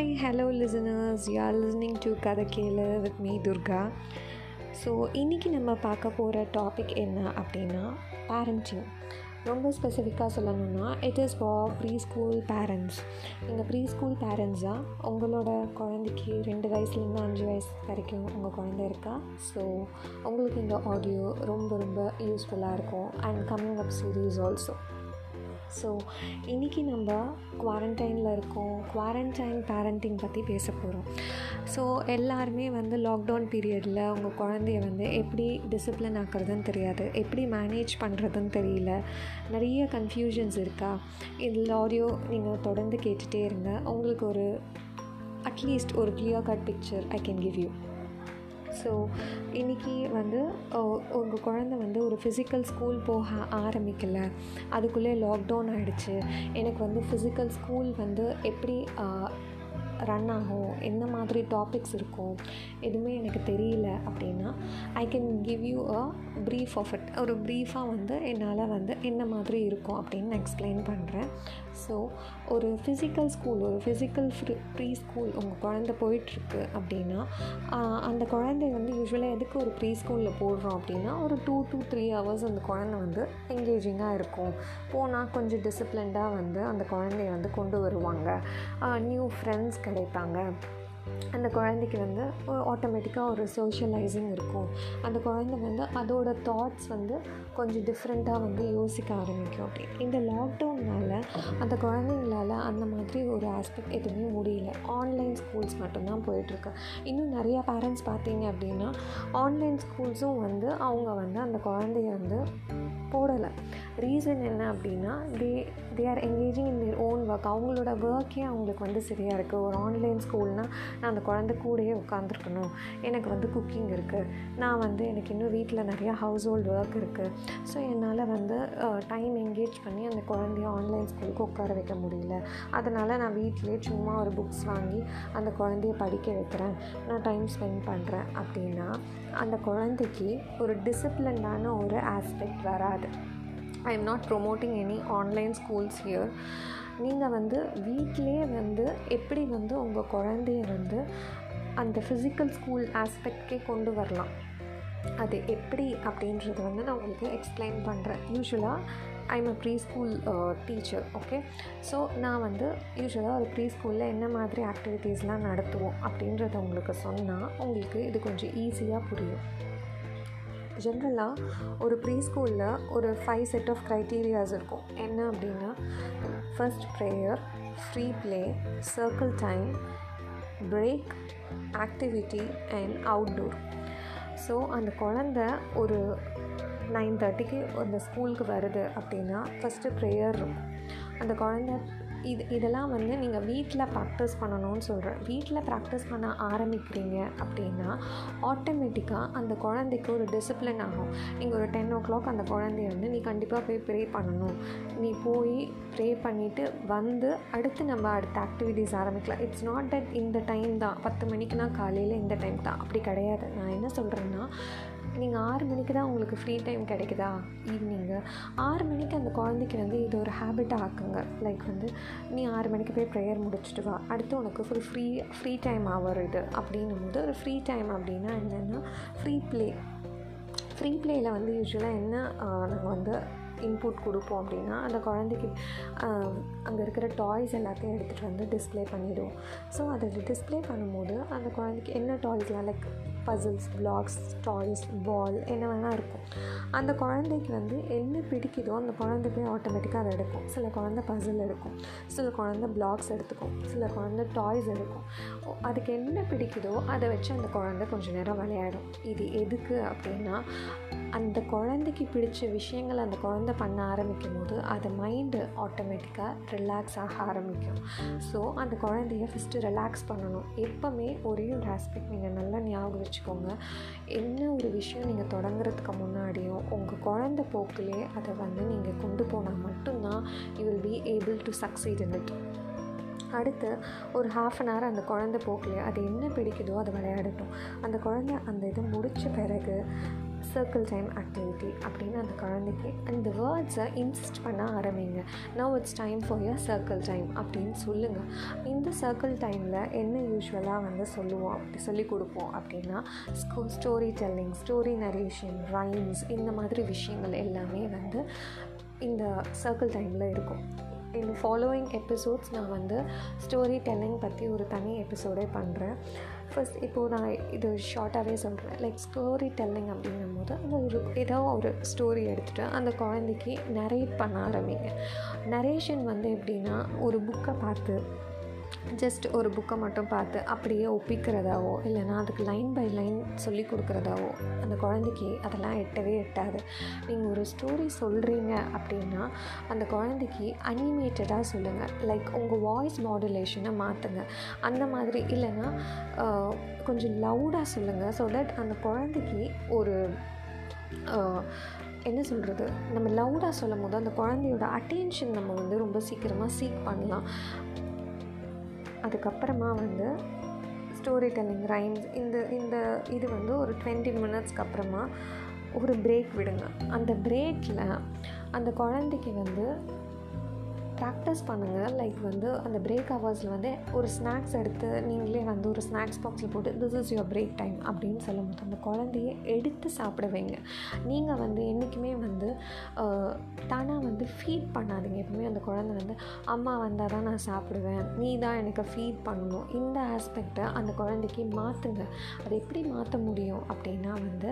Hi hello listeners you're listening listening கதை Kelu with me Durga so இன்றைக்கி நம்ம பார்க்க போகிற டாபிக் என்ன அப்படின்னா பேரண்டிங் ரொம்ப ஸ்பெசிஃபிக்காக சொல்லணும்னா it is for pre school parents நீங்கள் ப்ரீ ஸ்கூல் பேரண்ட்ஸாக உங்களோட குழந்தைக்கு ரெண்டு வயசுலேருந்து அஞ்சு வயசு வரைக்கும் உங்கள் குழந்தை இருக்கா? ஸோ உங்களுக்கு இந்த ஆடியோ ரொம்ப ரொம்ப யூஸ்ஃபுல்லாக இருக்கும். And coming up series also so இன்றைக்கி நம்ம குவாரண்டைனில் இருக்கோம். குவாரண்டைன் பேரண்டிங் பற்றி பேச போகிறோம் ஸோ எல்லாருமே வந்து லாக்டவுன் பீரியடில் உங்கள் குழந்தைய வந்து எப்படி டிசிப்ளின் ஆக்குறதுன்னு தெரியாது. எப்படி மேனேஜ் பண்ணுறதுன்னு தெரியல. நிறைய கன்ஃபியூஷன்ஸ் இருக்கா? இதில் ஆடியோ நீங்கள் தொடர்ந்து கேட்டுகிட்டே இருங்க. உங்களுக்கு ஒரு அட்லீஸ்ட் ஒரு clear cut picture I can give you so இன்றைக்கி வந்து உங்கள் குழந்த வந்து ஒரு ஃபிசிக்கல் ஸ்கூல் போக ஆரம்பிக்கலை. அதுக்குள்ளே லாக்டவுன் ஆகிடுச்சு எனக்கு வந்து ஃபிசிக்கல் ஸ்கூல் வந்து எப்படி ரன் ஆகும். என்ன மாதிரி டாபிக்ஸ் இருக்கும்? எதுவுமே எனக்கு தெரியல அப்படின்னா I can give you a brief of it ஒரு ப்ரீஃபாக வந்து என்னால் வந்து என்ன மாதிரி இருக்கும் அப்படின்னு நான் எக்ஸ்பிளைன் பண்ணுறேன் ஸோ ஒரு ஃபிசிக்கல் ஸ்கூல் ஒரு ஃபிசிக்கல் ஃப்ரீ ப்ரீ ஸ்கூல் உங்கள் குழந்த போயிட்டுருக்கு அப்படின்னா அந்த குழந்தை வந்து யூஸ்வலாக எதுக்கு ஒரு ப்ரீ ஸ்கூலில் போடுறோம் அப்படின்னா ஒரு டூ டூ த்ரீ ஹவர்ஸ் அந்த குழந்தை வந்து என்கேஜிங்காக இருக்கும். போனால் கொஞ்சம் டிசிப்ளின்டாக வந்து அந்த குழந்தைய வந்து கொண்டு வருவாங்க. நியூ ஃப்ரெண்ட்ஸ் கிடைப்பாங்க அந்த குழந்தைக்கு வந்து ஆட்டோமேட்டிக்காக ஒரு சோஷியலைசிங் இருக்கும். அந்த குழந்தை வந்து அதோட தாட்ஸ் வந்து கொஞ்சம் டிஃப்ரெண்ட்டாக வந்து யோசிக்க ஆரம்பிக்கும். அப்படி இந்த லாக்டவுனால் அந்த குழந்தைங்களால் அந்த மாதிரி ஒரு ஆஸ்பெக்ட் எதுவுமே முடியல. ஆன்லைன் ஸ்கூல்ஸ் மட்டும்தான் போயிட்டுருக்கு. இன்னும் நிறையா பேரண்ட்ஸ் பார்த்தீங்க அப்படின்னா ஆன்லைன் ஸ்கூல்ஸும் வந்து அவங்க வந்து அந்த குழந்தைய வந்து போடலை. ரீசன் என்ன அப்படின்னா they they are engaging in their own work அவங்களோட ஒர்க்கே அவங்களுக்கு வந்து சரியாக இருக்குது ஒரு ஆன்லைன் ஸ்கூல்னால் நான் அந்த குழந்தை கூடயே உட்காந்துருக்கணும் எனக்கு வந்து குக்கிங் இருக்குது நான் வந்து எனக்கு இன்னும் வீட்டில் நிறையா ஹவுஸ் ஹோல்டு ஒர்க் இருக்குது ஸோ என்னால் வந்து டைம் என்கேஜ் பண்ணி அந்த குழந்தைய ஆன்லைன் ஸ்கூலுக்கு உட்கார வைக்க முடியல. அதனால் நான் வீட்டிலே சும்மா ஒரு புக்ஸ் வாங்கி அந்த குழந்தைய படிக்க வைக்கிறேன். நான் டைம் ஸ்பெண்ட் பண்ணுறேன் அப்படின்னா அந்த குழந்தைக்கு ஒரு டிசிப்ளின்டான ஒரு ஆஸ்பெக்ட் வராது. I am not promoting any online schools here நீங்கள் வந்து வீட்டிலே வந்து எப்படி வந்து உங்கள் குழந்தைய வந்து அந்த ஃபிசிக்கல் ஸ்கூல் ஆஸ்பெக்ட்கே கொண்டு வரலாம். அது எப்படி அப்படின்றது வந்து நான் உங்களுக்கு எக்ஸ்பிளைன் பண்ணுறேன் யூஸ்வலாக I'm a pre school teacher okay so நான் வந்து யூஸ்வலாக ஒரு ப்ரீ ஸ்கூலில் என்ன மாதிரி ஆக்டிவிட்டீஸ்லாம் நடத்துவோம் அப்படின்றத உங்களுக்கு சொன்னால் உங்களுக்கு இது கொஞ்சம் ஈஸியாக புரியும். ஜென்ரலாக ஒரு ப்ரீ ஸ்கூலில் ஒரு ஃபைவ் செட் ஆஃப் க்ரைட்டீரியாஸ் இருக்கும். என்ன அப்படின்னா first prayer free play circle time break activity and outdoor so அந்த குழந்த ஒரு நைன் தேர்ட்டிக்கு அந்த ஸ்கூலுக்கு வருது அப்படின்னா ஃபஸ்ட்டு ப்ரேயர் இருக்கும் அந்த குழந்த இது இதெல்லாம் வந்து நீங்கள் வீட்டில் ப்ராக்டிஸ் பண்ணணும்னு சொல்கிறேன் வீட்டில் ப்ராக்டிஸ் பண்ண ஆரம்பிக்கிறீங்க அப்படின்னா ஆட்டோமேட்டிக்காக அந்த குழந்தைக்கு ஒரு டிசிப்ளின் ஆகும். நீங்கள் ஒரு டென் ஓ கிளாக் அந்த குழந்தைய வந்து நீ கண்டிப்பாக போய் ப்ரே பண்ணணும். நீ போய் ப்ரே பண்ணிவிட்டு வந்து அடுத்து நம்ம அடுத்த ஆக்டிவிட்டீஸ் ஆரம்பிக்கலாம். இட்ஸ் நாட் தட் இந்த டைம் தான் பத்து மணிக்குனா காலையில் இந்த டைம் தான். அப்படி கிடையாது. நான் என்ன சொல்கிறேன்னா நீங்கள் ஆறு மணிக்கு தான் உங்களுக்கு ஃப்ரீ டைம் கிடைக்குதா? ஈவினிங்கு. ஆறு மணிக்கு அந்த குழந்தைக்கு வந்து இது ஒரு ஹேபிட்டாக ஆக்குங்க. லைக் வந்து நீ ஆறு மணிக்கு போய் ப்ரேயர் முடிச்சுட்டு வா. அடுத்து உனக்கு ஒரு ஃப்ரீ ஃப்ரீ டைம் ஆகிறது இது. அப்படின்னும் போது ஒரு ஃப்ரீ டைம் அப்படின்னா என்னென்னா ஃப்ரீ ப்ளே ஃப்ரீ ப்ளேயில் வந்து யூஸ்வலாக என்ன நாங்கள் வந்து இன்புட் கொடுப்போம் அப்படின்னா அந்த குழந்தைக்கு அங்கே இருக்கிற டாய்ஸ் எல்லாத்தையும் எடுத்துகிட்டு வந்து டிஸ்பிளே பண்ணிவிடுவோம் ஸோ அதை டிஸ்பிளே பண்ணும்போது அந்த குழந்தைக்கு என்ன டாய்ஸ்லாம் like puzzles blocks toys ball என்ன வேணால் இருக்கும். அந்த குழந்தைக்கு வந்து என்ன பிடிக்குதோ அந்த குழந்தை போய் ஆட்டோமேட்டிக்காக அதை எடுக்கும். சில குழந்தை பசில் எடுக்கும். சில குழந்தை பிளாக்ஸ் எடுத்துக்கும். சில குழந்தை டாய்ஸ் எடுக்கும். அதுக்கு என்ன பிடிக்குதோ அதை வச்சு அந்த குழந்தை கொஞ்சம் நேரம் விளையாடும். இது எதுக்கு அப்படின்னா அந்த குழந்தைக்கு பிடிச்ச விஷயங்கள் அந்த குழந்தை பண்ண ஆரம்பிக்கும் போது அது மைண்டு ஆட்டோமேட்டிக்காக ரிலாக்ஸ் ஆக ஆரம்பிக்கும். ஸோ அந்த குழந்தைய ஃபஸ்ட்டு ரிலாக்ஸ் பண்ணணும். எப்போவுமே ஒரே ஒரு ஆஸ்பெக்ட் நீங்கள் நல்லா ஞாபகம் வச்சுக்கோங்க. என்ன ஒரு விஷயம் நீங்கள் தொடங்குறதுக்கு முன்னாடியும் உங்கள் குழந்த போக்கிலே அதை வந்து நீங்கள் கொண்டு போனால் மட்டும்தான் you will be able to succeed in it அடுத்து ஒரு ஹாஃப் அன் ஹவர் அந்த குழந்தை போக்கிலே அது என்ன பிடிக்குதோ அதை விளையாடட்டும். அந்த குழந்தை அந்த இதை முடித்த பிறகு சர்க்கிள் டைம் ஆக்டிவிட்டி அப்படின்னு அந்த குழந்தைக்கு அந்த வேர்ட்ஸை இன்சிஸ்ட் பண்ண ஆரம்பிங்க. No it's time for your circle time அப்படின்னு சொல்லுங்கள் இந்த சர்க்கிள் டைமில் என்ன யூஸ்வலாக வந்து சொல்லுவோம் அப்படி சொல்லி கொடுப்போம் அப்படின்னா ஸ்கூ story telling story narration rhymes இந்த மாதிரி விஷயங்கள் எல்லாமே வந்து இந்த சர்க்கிள் டைமில் இருக்கும். இன் ஃபாலோயிங் எபிசோட்ஸ் நான் வந்து ஸ்டோரி டெல்லிங் பற்றி ஒரு தனி எபிசோடே பண்ணுறேன் ஃபஸ்ட் இப்போது நான் இது ஷார்ட்டாகவே சொல்கிறேன் லைக் ஸ்டோரி டெல்லிங் அப்படிங்கும் போது அந்த ஒரு ஏதோ ஒரு ஸ்டோரி எடுத்துகிட்டு அந்த குழந்தைக்கு நரேட் பண்ண ஆரம்பிங்க. நரேஷன் வந்து எப்படின்னா ஒரு புக்கை பார்த்து ஜஸ்ட் ஒரு புக்கை மட்டும் பார்த்து அப்படியே ஒப்பிக்கிறதாவோ இல்லைனா அதுக்கு லைன் பை லைன் சொல்லி கொடுக்குறதாவோ அந்த குழந்தைக்கு அதெல்லாம் எட்டவே எட்டாது. நீங்கள் ஒரு ஸ்டோரி சொல்கிறீங்க அப்படின்னா அந்த குழந்தைக்கு அனிமேட்டடாக சொல்லுங்கள் லைக் உங்கள் வாய்ஸ் மாடுலேஷனை மாற்றுங்க அந்த மாதிரி இல்லைன்னா கொஞ்சம் லவுடாக சொல்லுங்கள் ஸோ தட் அந்த குழந்தைக்கு ஒரு என்ன சொல்கிறது நம்ம லவுடாக சொல்லும் போது அந்த குழந்தையோட அட்டென்ஷன் நம்ம வந்து ரொம்ப சீக்கிரமாக சீக் பண்ணலாம். அதுக்கப்புறமா வந்து ஸ்டோரி டெல்லிங் ரைம்ஸ் இந்த இந்த இது வந்து ஒரு டுவெண்ட்டி மினிட்ஸ்க்கு அப்புறமா ஒரு பிரேக் விடுங்க. அந்த பிரேக்கில் அந்த குழந்தைக்கு வந்து ப்ராக்டிஸ் பண்ணுங்கள் லைக் வந்து அந்த பிரேக் ஹவர்ஸில் வந்து ஒரு ஸ்நாக்ஸ் எடுத்து நீங்களே வந்து ஒரு ஸ்நாக்ஸ் பாக்ஸில் போட்டு this is your break time அப்படின்னு சொல்லும் போது அந்த குழந்தைய எடுத்து சாப்பிட வைங்க. நீங்கள் வந்து என்றைக்குமே வந்து தானாக வந்து ஃபீட் பண்ணாதீங்க. எப்பவுமே அந்த குழந்தை வந்து அம்மா வந்தால் தான் நான் சாப்பிடுவேன். நீ தான் எனக்கு ஃபீட் பண்ணணும். இந்த ஆஸ்பெக்டை அந்த குழந்தைக்கு மாற்றுங்க அதை எப்படி மாற்ற முடியும் அப்படின்னா வந்து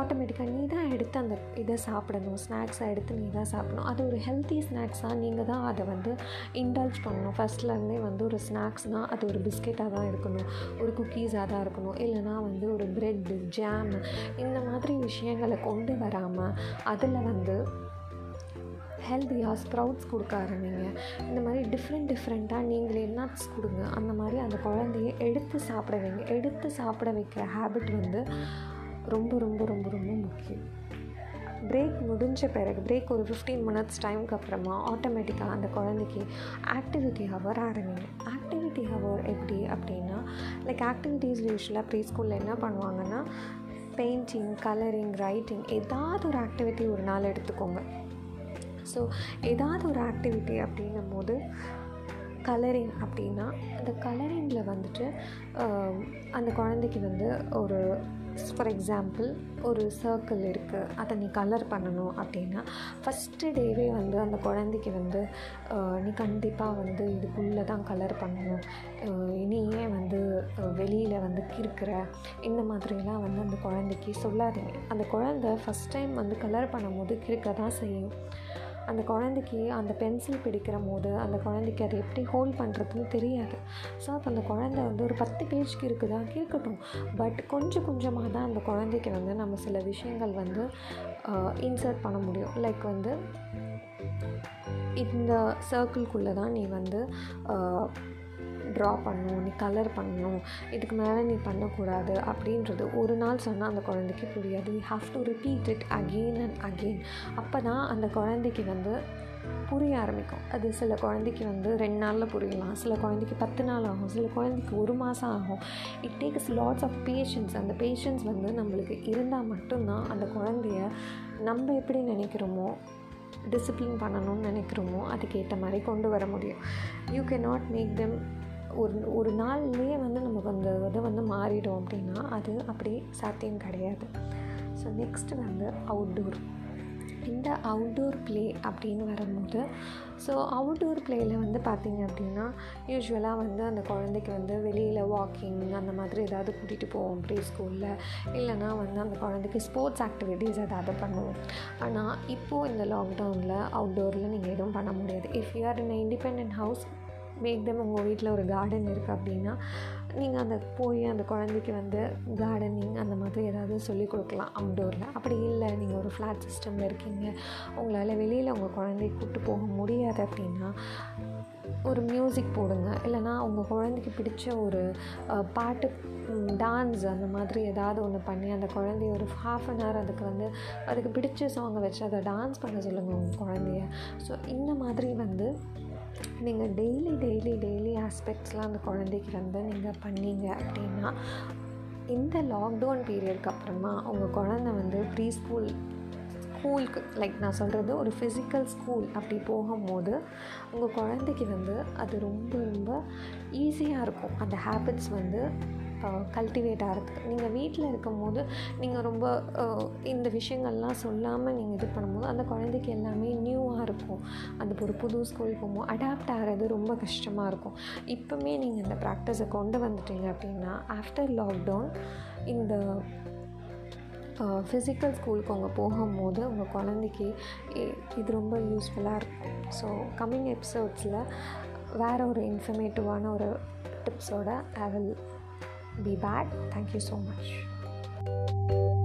ஆட்டோமேட்டிக்காக நீ தான் எடுத்து அந்த இதை சாப்பிடணும். ஸ்நாக்ஸை எடுத்து நீ தான் சாப்பிடணும். அது ஒரு ஹெல்த்தி ஸ்நாக்ஸாக நீங்கள் தான் அதை வந்து இன்டால்ஜ் பண்ணணும். ஃபஸ்ட்லேருந்தே வந்து ஒரு ஸ்நாக்ஸ்னால் அது ஒரு பிஸ்கெட்டாக தான் இருக்கணும். ஒரு குக்கீஸாக தான் இருக்கணும். இல்லைனா வந்து ஒரு ப்ரெட்டு ஜாம் இந்த மாதிரி விஷயங்களை கொண்டு வராமல் அதில் வந்து ஹெல்த்தியாக ஸ்ப்ரவுட்ஸ் கொடுக்க ஆரம்பிங்க. இந்த மாதிரி டிஃப்ரெண்ட் டிஃப்ரெண்ட்டாக நீங்களே நட்ஸ் கொடுங்க. அந்த மாதிரி அந்த குழந்தைய எடுத்து சாப்பிட வைங்க. எடுத்து சாப்பிட வைக்கிற ஹேபிட் வந்து ரொம்ப ரொம்ப ரொம்ப ரொம்ப முக்கியம். பிரேக் முடிஞ்ச பிறகு பிரேக் ஒரு ஃபிஃப்டீன் மினிட்ஸ் டைமுக்கு அப்புறமா ஆட்டோமேட்டிக்காக அந்த குழந்தைக்கு ஆக்டிவிட்டி ஹவர் ஆரம்பிங்க. ஆக்டிவிட்டி ஹவர் எப்படி அப்படின்னா லைக் ஆக்டிவிட்டீஸ் யூஸ்வலாக ப்ரீ ஸ்கூலில் என்ன பண்ணுவாங்கன்னா பெயிண்டிங் கலரிங் ரைட்டிங் ஏதாவது ஒரு ஆக்டிவிட்டி ஒரு நாள் எடுத்துக்கோங்க. ஸோ ஏதாவது ஒரு ஆக்டிவிட்டி அப்படின்னும் போது கலரிங் அப்படின்னா அந்த கலரிங்கில் வந்துட்டு அந்த குழந்தைக்கு வந்து ஒரு ஃபார் எக்ஸாம்பிள் ஒரு சர்க்கிள் இருக்குது அதை நீ கலர் பண்ணணும் அப்படின்னா ஃபஸ்ட்டு டேவே வந்து அந்த குழந்தைக்கு வந்து நீ கண்டிப்பாக வந்து இதுக்குள்ளே தான் கலர் பண்ணணும். நீ ஏன் வந்து வெளியில் வந்து கிறுக்கிற இந்த மாதிரிலாம் வந்து அந்த குழந்தைக்கு சொல்லாதீங்க. அந்த குழந்தை ஃபஸ்ட் டைம் வந்து கலர் பண்ணும்போது கிறுக்க தான் செய்யும். அந்த குழந்தைக்கு அந்த பென்சில் பிடிக்கிற போது அந்த குழந்தைக்கு அதை எப்படி ஹோல்ட் பண்ணுறதுன்னு தெரியாது. ஸோ அப்போ அந்த குழந்தை வந்து ஒரு பத்து பேஜ்க்கு இருக்குதா இருக்கட்டும் பட் கொஞ்சம் கொஞ்சமாக தான் அந்த குழந்தைக்கு வந்து நம்ம சில விஷயங்கள் வந்து இன்சர்ட் பண்ண முடியும். லைக் வந்து இந்த சர்க்கிள்குள்ளே தான் நீ வந்து ட்ரா பண்ணணும் நீ கலர் பண்ணணும் இதுக்கு மேலே நீ பண்ணக்கூடாது அப்படின்றது ஒரு நாள் சொன்னால் அந்த குழந்தைக்கு புரியாது. You have to repeat it again and again அப்போ தான் அந்த குழந்தைக்கு வந்து புரிய ஆரம்பிக்கும். அது சில குழந்தைக்கு வந்து ரெண்டு நாளில் புரியலாம் சில குழந்தைக்கு பத்து நாள் ஆகும் சில குழந்தைக்கு ஒரு மாதம் ஆகும். It takes lots of patience அந்த பேஷன்ஸ் வந்து நம்மளுக்கு இருந்தால் மட்டும்தான் அந்த குழந்தைய நம்ம எப்படி நினைக்கிறோமோ டிசிப்ளின் பண்ணணும்னு நினைக்கிறோமோ அதுக்கேற்ற மாதிரி கொண்டு வர முடியும். You can not make them ஒரு ஒரு நாள்லேயே வந்து நமக்கு அந்த இதை வந்து மாறிடும் அப்படின்னா அது அப்படி சாத்தியம் கிடையாது. ஸோ நெக்ஸ்ட்டு வந்து அவுட்டோர் இந்த அவுட்டோர் ப்ளே அப்படின்னு வரும்போது ஸோ அவுட்டோர் ப்ளேயில் வந்து பார்த்திங்க அப்படின்னா யூஸ்வலாக வந்து அந்த குழந்தைக்கு வந்து வெளியில் வாக்கிங் அந்த மாதிரி ஏதாவது கூட்டிகிட்டு போவோம் ப்ரீ ஸ்கூலில் இல்லைனா வந்து அந்த குழந்தைக்கு ஸ்போர்ட்ஸ் ஆக்டிவிட்டீஸ் ஏதாவது பண்ணுவோம். ஆனால் இப்போது இந்த லாக்டவுனில் அவுட்டோரில் நீங்கள் எதுவும் பண்ண முடியாது. If you are in independent house make them உங்கள் வீட்டில் ஒரு கார்டன் இருக்குது அப்படின்னா நீங்கள் அந்த போய் அந்த குழந்தைக்கு வந்து கார்டனிங் அந்த மாதிரி ஏதாவது சொல்லிக் கொடுக்கலாம் அவுட்டோரில் அப்படி இல்லை நீங்கள் ஒரு ஃப்ளாட் சிஸ்டமில் இருக்கீங்க. உங்களால் வெளியில் உங்கள் குழந்தைய கூப்பிட்டு போக முடியாது அப்படின்னா ஒரு மியூசிக் போடுங்க. இல்லைனா உங்கள் குழந்தைக்கு பிடிச்ச ஒரு பாட்டு டான்ஸ் அந்த மாதிரி ஏதாவது ஒன்று பண்ணி அந்த குழந்தைய ஒரு ஹாஃப் அன் ஹவர் அதுக்கு வந்து அதுக்கு பிடிச்ச சாங்கை வச்சு அதை டான்ஸ் பண்ண சொல்லுங்கள் உங்கள் குழந்தைய. ஸோ இந்த மாதிரி வந்து நீங்கள் டெய்லி டெய்லி டெய்லி ஆஸ்பெக்ட்ஸ்லாம் அந்த குழந்தைக்கு வந்து நீங்கள் பண்ணீங்க அப்படின்னா இந்த லாக்டவுன் பீரியடுக்கு அப்புறமா உங்கள் குழந்த வந்து ப்ரீ ஸ்கூல் ஸ்கூலுக்கு லைக் நான் சொல்கிறது ஒரு ஃபிசிக்கல் ஸ்கூல் அப்படி போகும்போது உங்கள் குழந்தைக்கு வந்து அது ரொம்ப ரொம்ப ஈஸியாக இருக்கும். அந்த ஹேபிட்ஸ் வந்து கல்டிவேட் ஆகிறது. நீங்கள் வீட்டில் இருக்கும்போது நீங்கள் ரொம்ப இந்த விஷயங்கள்லாம் சொல்லாமல் நீங்கள் இது பண்ணும்போது அந்த குழந்தைக்கு எல்லாமே நியூவாக இருக்கும். அந்த ஒரு புது ஸ்கூல் போகும்போது அடாப்ட் ஆகிறது ரொம்ப கஷ்டமாக இருக்கும். இப்போமே நீங்கள் இந்த ப்ராக்டிஸை கொண்டு வந்துட்டீங்க அப்படின்னா ஆஃப்டர் லாக்டவுன் இந்த ஃபிசிக்கல் ஸ்கூலுக்கு அவங்க போகும்போது உங்கள் குழந்தைக்கு இது ரொம்ப யூஸ்ஃபுல்லாக இருக்கும். ஸோ கம்மிங் எபிசோட்ஸில் வேறு ஒரு இன்ஃபர்மேட்டிவான ஒரு டிப்ஸோட I will be back. Thank you so much.